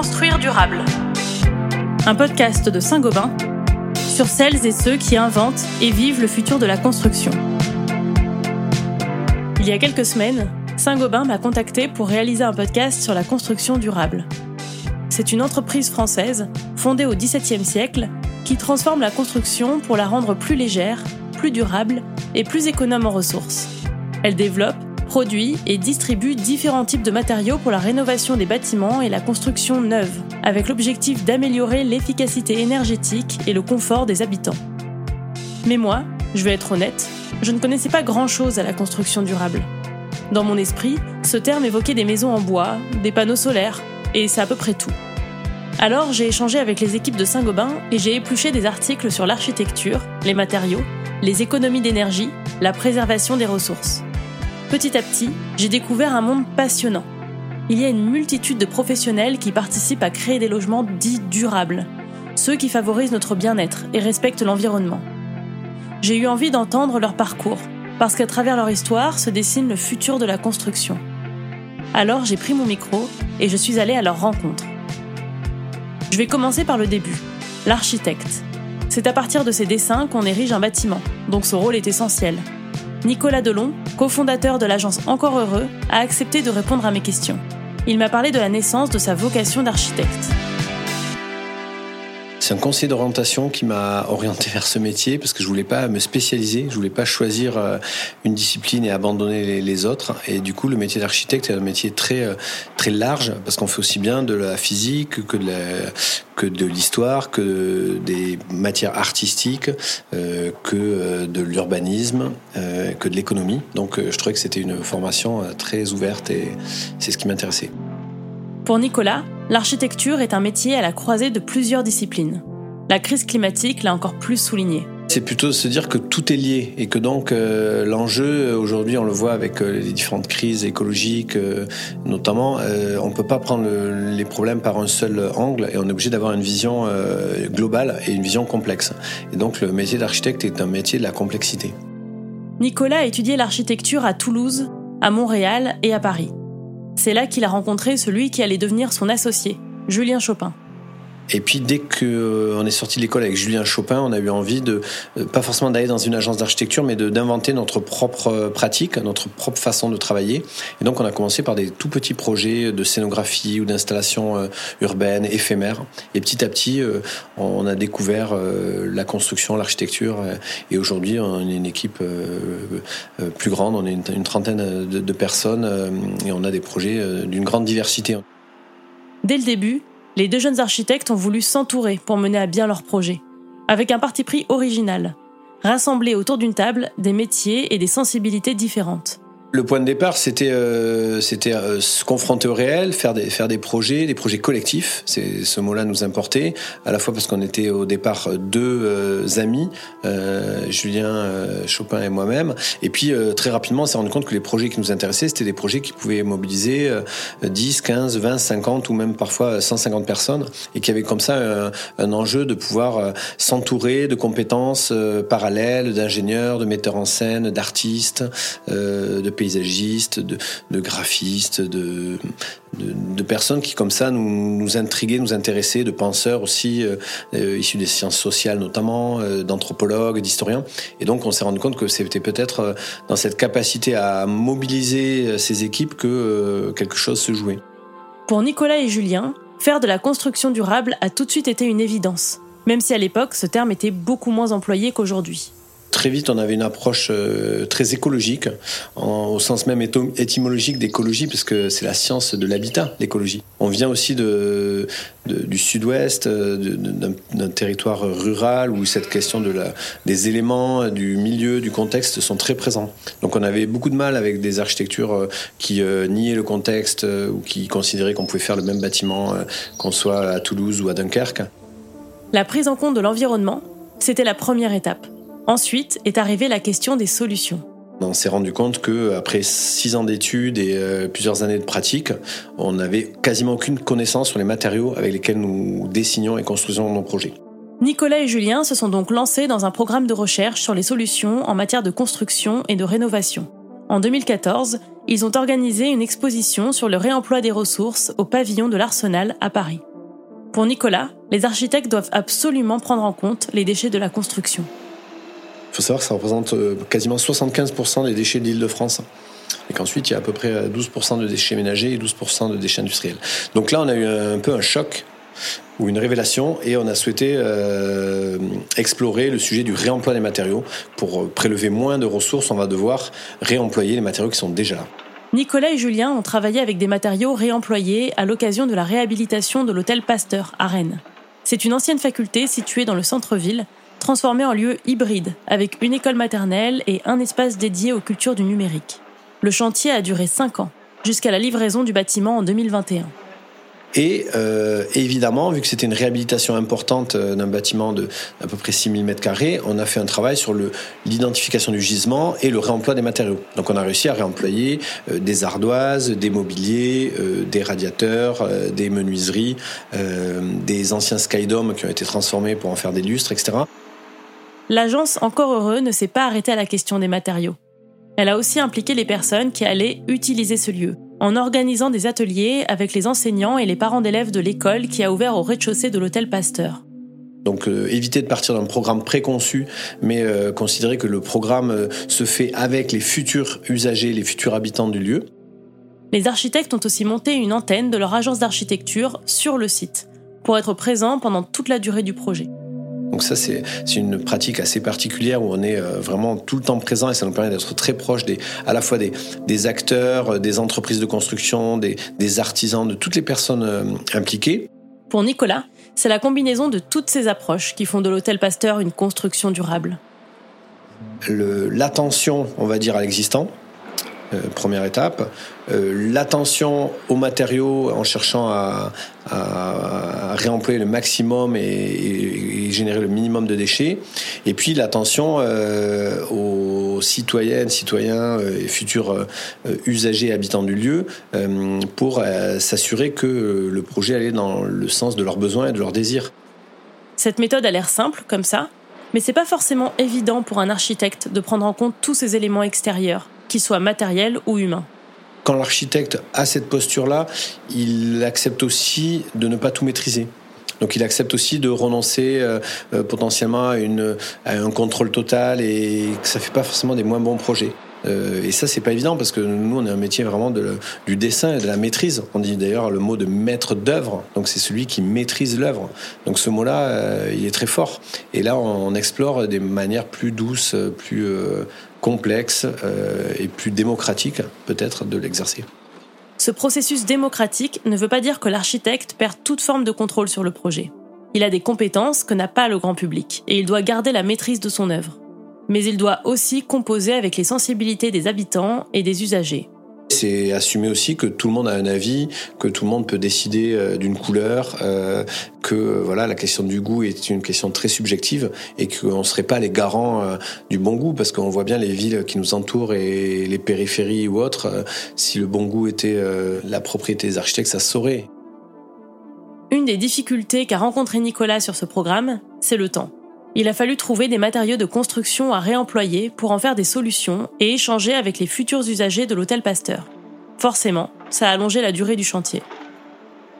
Construire durable. Un podcast de Saint-Gobain sur celles et ceux qui inventent et vivent le futur de la construction. Il y a quelques semaines, Saint-Gobain m'a contacté pour réaliser un podcast sur la construction durable. C'est une entreprise française fondée au XVIIe siècle qui transforme la construction pour la rendre plus légère, plus durable et plus économe en ressources. Elle développe, produit et distribue différents types de matériaux pour la rénovation des bâtiments et la construction neuve, avec l'objectif d'améliorer l'efficacité énergétique et le confort des habitants. Mais moi, je vais être honnête, je ne connaissais pas grand-chose à la construction durable. Dans mon esprit, ce terme évoquait des maisons en bois, des panneaux solaires, et c'est à peu près tout. Alors j'ai échangé avec les équipes de Saint-Gobain et j'ai épluché des articles sur l'architecture, les matériaux, les économies d'énergie, la préservation des ressources. Petit à petit, j'ai découvert un monde passionnant. Il y a une multitude de professionnels qui participent à créer des logements dits durables, ceux qui favorisent notre bien-être et respectent l'environnement. J'ai eu envie d'entendre leur parcours, parce qu'à travers leur histoire se dessine le futur de la construction. Alors j'ai pris mon micro et je suis allée à leur rencontre. Je vais commencer par le début, l'architecte. C'est à partir de ses dessins qu'on érige un bâtiment, donc ce rôle est essentiel. Nicolas Delon, cofondateur de l'agence Encore Heureux, a accepté de répondre à mes questions. Il m'a parlé de la naissance de sa vocation d'architecte. C'est un conseiller d'orientation qui m'a orienté vers ce métier parce que je voulais pas me spécialiser, je voulais pas choisir euh, une discipline et abandonner les autres. Et du coup, le métier d'architecte est un métier très euh, très large parce qu'on fait aussi bien de la physique que de l'histoire, que des matières artistiques, euh, que de l'urbanisme, que de l'économie. Donc, je trouvais que c'était une formation très ouverte et c'est ce qui m'intéressait. Pour Nicolas, l'architecture est un métier à la croisée de plusieurs disciplines. La crise climatique l'a encore plus souligné. C'est plutôt se dire que tout est lié et que donc euh, l'enjeu aujourd'hui, on le voit avec euh, les différentes crises écologiques, euh, notamment, on ne peut pas prendre les problèmes par un seul angle et on est obligé d'avoir une vision globale et une vision complexe. Et donc le métier d'architecte est un métier de la complexité. Nicolas a étudié l'architecture à Toulouse, à Montréal et à Paris. C'est là qu'il a rencontré celui qui allait devenir son associé, Julien Chopin. Et puis dès qu'on euh, est sorti de l'école avec Julien Chopin, on a eu envie de, euh, pas forcément d'aller dans une agence d'architecture, mais d'inventer notre propre euh, pratique, notre propre façon de travailler. Et donc on a commencé par des tout petits projets de scénographie ou d'installation urbaine, éphémère. Et petit à petit, on a découvert la construction, l'architecture. Et aujourd'hui, on est une équipe plus grande, on est une trentaine de personnes et on a des projets d'une grande diversité. Dès le début, les deux jeunes architectes ont voulu s'entourer pour mener à bien leur projet, avec un parti pris original, rassembler autour d'une table des métiers et des sensibilités différentes. Le point de départ, c'était euh, euh, se confronter au réel, faire des faire des projets, des projets collectifs. C'est ce mot-là nous importait à la fois parce qu'on était au départ deux euh, amis, euh, Julien euh, Chopin et moi-même, et puis très rapidement, on s'est rendu compte que les projets qui nous intéressaient, c'était des projets qui pouvaient mobiliser 10, 15, 20, 50 ou même parfois 150 personnes, et qui avaient comme ça un, un enjeu de pouvoir s'entourer de compétences parallèles, d'ingénieurs, de metteurs en scène, d'artistes, de paysagistes, de, graphistes, de, personnes qui comme ça nous, nous intriguaient, nous intéressaient, de penseurs aussi euh, euh, issus des sciences sociales notamment, euh, d'anthropologues, d'historiens. Et donc on s'est rendu compte que c'était peut-être dans cette capacité à mobiliser ces équipes que quelque chose se jouait. Pour Nicolas et Julien, faire de la construction durable a tout de suite été une évidence, même si à l'époque ce terme était beaucoup moins employé qu'aujourd'hui très vite, on avait une approche euh, très écologique, au sens même étymologique d'écologie, parce que c'est la science de l'habitat, l'écologie. On vient aussi du sud-ouest, euh, d'un territoire rural où cette question des éléments, du milieu, du contexte sont très présents. Donc on avait beaucoup de mal avec des architectures euh, qui niaient le contexte ou qui considéraient qu'on pouvait faire le même bâtiment qu'on soit à Toulouse ou à Dunkerque. La prise en compte de l'environnement, c'était la première étape. Ensuite est arrivée la question des solutions. On s'est rendu compte que après six ans d'études et euh, plusieurs années de pratique, on n'avait quasiment aucune connaissance sur les matériaux avec lesquels nous dessinions et construisions nos projets. Nicolas et Julien se sont donc lancés dans un programme de recherche sur les solutions en matière de construction et de rénovation. En 2014, ils ont organisé une exposition sur le réemploi des ressources au pavillon de l'Arsenal à Paris. Pour Nicolas, les architectes doivent absolument prendre en compte les déchets de la construction. Il faut savoir que ça représente euh, quasiment 75% des déchets de l'île de France. Et qu'ensuite, il y a à peu près 12% de déchets ménagers et 12% de déchets industriels. Donc là, on a eu un peu un choc ou une révélation et on a souhaité euh, explorer le sujet du réemploi des matériaux. Pour prélever moins de ressources, on va devoir réemployer les matériaux qui sont déjà là. Nicolas et Julien ont travaillé avec des matériaux réemployés à l'occasion de la réhabilitation de l'hôtel Pasteur à Rennes. C'est une ancienne faculté située dans le centre-ville, transformée en lieu hybride, avec une école maternelle et un espace dédié aux cultures du numérique. Le chantier a duré 5 ans, jusqu'à la livraison du bâtiment en 2021. Et euh, évidemment, vu que c'était une réhabilitation importante euh, d'un bâtiment de à peu près 6000 m2, on a fait un travail sur l'identification du gisement et le réemploi des matériaux. Donc on a réussi à réemployer euh, des ardoises, des mobiliers, des radiateurs, des menuiseries, des anciens Skydome qui ont été transformés pour en faire des lustres, etc. L'agence Encore Heureux ne s'est pas arrêtée à la question des matériaux. Elle a aussi impliqué les personnes qui allaient utiliser ce lieu, en organisant des ateliers avec les enseignants et les parents d'élèves de l'école qui a ouvert au rez-de-chaussée de l'hôtel Pasteur. Donc euh, éviter de partir d'un programme préconçu, mais euh, considérer que le programme euh, se fait avec les futurs usagers, les futurs habitants du lieu. Les architectes ont aussi monté une antenne de leur agence d'architecture sur le site, pour être présents pendant toute la durée du projet. Donc ça, c'est une pratique assez particulière où on est euh, vraiment tout le temps présent et ça nous permet d'être très proche des, à la fois des, des acteurs, euh, des entreprises de construction, des, des artisans, de toutes les personnes euh, impliquées. Pour Nicolas, c'est la combinaison de toutes ces approches qui font de l'hôtel Pasteur une construction durable. L'attention, on va dire, à l'existant, euh, première étape. Euh, l'attention aux matériaux en cherchant à, à, réemployer le maximum et, et, générer le minimum de déchets. Et puis l'attention euh, aux citoyennes, citoyens et futurs usagers habitants du lieu pour s'assurer que le projet allait dans le sens de leurs besoins et de leurs désirs. Cette méthode a l'air simple comme ça, mais c'est pas forcément évident pour un architecte de prendre en compte tous ces éléments extérieurs qu'il soit matériel ou humain. Quand l'architecte a cette posture-là, il accepte aussi de ne pas tout maîtriser. Donc il accepte aussi de renoncer euh, euh, potentiellement à, une, à, un contrôle total et que ça fait pas forcément des moins bons projets. Euh, et ça, c'est pas évident parce que nous, on est un métier vraiment de, du dessin et de la maîtrise. On dit d'ailleurs le mot de maître d'œuvre. Donc c'est celui qui maîtrise l'œuvre. Donc ce mot-là, euh, il est très fort. Et là, on, explore des manières plus douces, plus euh, complexes euh, et plus démocratiques, peut-être, de l'exercer. Ce processus démocratique ne veut pas dire que l'architecte perd toute forme de contrôle sur le projet. Il a des compétences que n'a pas le grand public et il doit garder la maîtrise de son œuvre mais il doit aussi composer avec les sensibilités des habitants et des usagers. C'est assumer aussi que tout le monde a un avis, que tout le monde peut décider euh, d'une couleur, euh, que voilà la question du goût est une question très subjective et qu'on ne serait pas les garants euh, du bon goût parce qu'on voit bien les villes qui nous entourent et les périphéries ou autres. si le bon goût était la propriété des architectes, ça se saurait. Une des difficultés qu'a rencontré Nicolas sur ce programme, c'est le temps. Il a fallu trouver des matériaux de construction à réemployer pour en faire des solutions et échanger avec les futurs usagers de l'hôtel Pasteur. Forcément, ça a allongé la durée du chantier.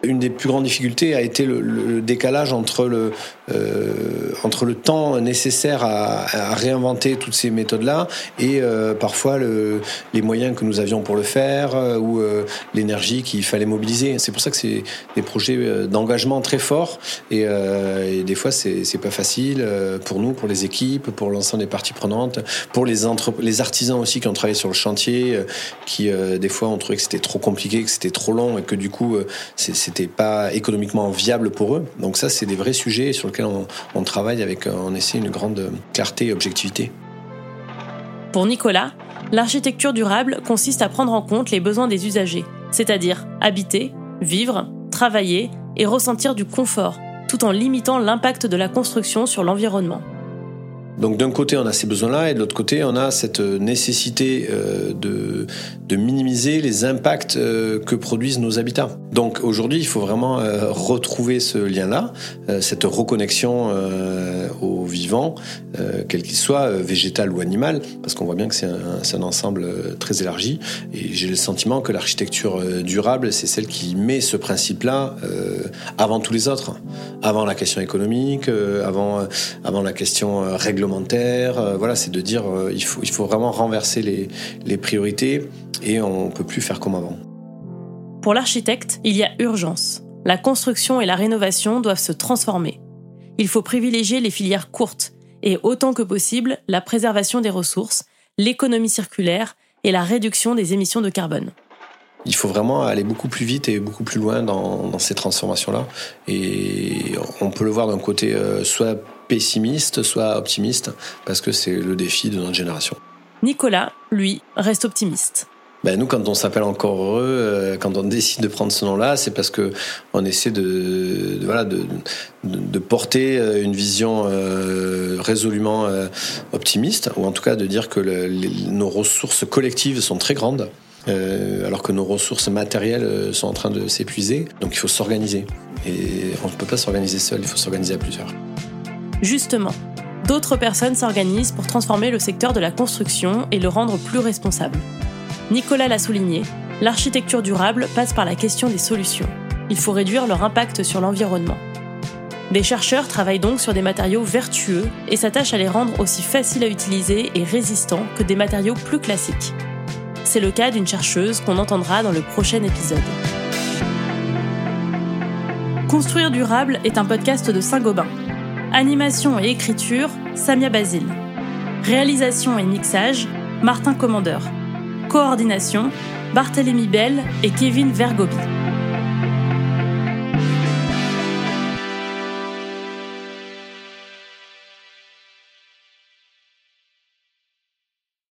Une des plus grandes difficultés a été le, le décalage entre le, euh, entre le temps nécessaire à, à réinventer toutes ces méthodes-là et euh, parfois le, les moyens que nous avions pour le faire euh, ou euh, l'énergie qu'il fallait mobiliser. C'est pour ça que c'est des projets euh, d'engagement très forts et, et des fois c'est pas facile pour nous, pour les équipes, pour l'ensemble des parties prenantes, pour les, les artisans aussi qui ont travaillé sur le chantier, qui des fois ont trouvé que c'était trop compliqué, que c'était trop long et que du coup c'est c'était pas économiquement viable pour eux. Donc ça, c'est des vrais sujets sur lesquels on, travaille avec, on essaie une grande clarté et objectivité. Pour Nicolas, l'architecture durable consiste à prendre en compte les besoins des usagers, c'est-à-dire habiter, vivre, travailler et ressentir du confort, tout en limitant l'impact de la construction sur l'environnement. Donc d'un côté, on a ces besoins-là, et de l'autre côté, on a cette nécessité euh, de, de minimiser les impacts euh, que produisent nos habitats. Donc aujourd'hui, il faut vraiment euh, retrouver ce lien-là, cette reconnexion au vivant, quel qu'il soit, végétal ou animal, parce qu'on voit bien que c'est un, un, ensemble très élargi. Et j'ai le sentiment que l'architecture durable, c'est celle qui met ce principe-là avant tous les autres, avant la question économique, avant, avant la question réglementaire euh, voilà, c'est de dire euh, il faut, il faut vraiment renverser les, les priorités et on ne peut plus faire comme avant. Pour l'architecte, il y a urgence. La construction et la rénovation doivent se transformer. Il faut privilégier les filières courtes et autant que possible la préservation des ressources, l'économie circulaire et la réduction des émissions de carbone. Il faut vraiment aller beaucoup plus vite et beaucoup plus loin dans, dans ces transformations-là. Et on peut le voir d'un côté euh, soit pessimiste, soit optimiste, parce que c'est le défi de notre génération. Nicolas, lui, reste optimiste. Ben nous, quand on s'appelle encore heureux, euh, quand on décide de prendre ce nom-là, c'est parce que on essaie de, voilà de, de, porter euh, une vision euh, résolument optimiste, ou en tout cas de dire que nos ressources collectives sont très grandes. alors que nos ressources matérielles sont en train de s'épuiser. Donc il faut s'organiser. Et on ne peut pas s'organiser seul, il faut s'organiser à plusieurs. Justement, d'autres personnes s'organisent pour transformer le secteur de la construction et le rendre plus responsable. Nicolas l'a souligné, l'architecture durable passe par la question des solutions. Il faut réduire leur impact sur l'environnement. Des chercheurs travaillent donc sur des matériaux vertueux et s'attachent à les rendre aussi faciles à utiliser et résistants que des matériaux plus classiques. C'est le cas d'une chercheuse qu'on entendra dans le prochain épisode. Construire durable est un podcast de Saint-Gobain, Animation et écriture, Samia Basile. Réalisation et mixage, Martin Commandeur. Coordination, Barthélémy Bell et Kevin Vergobi.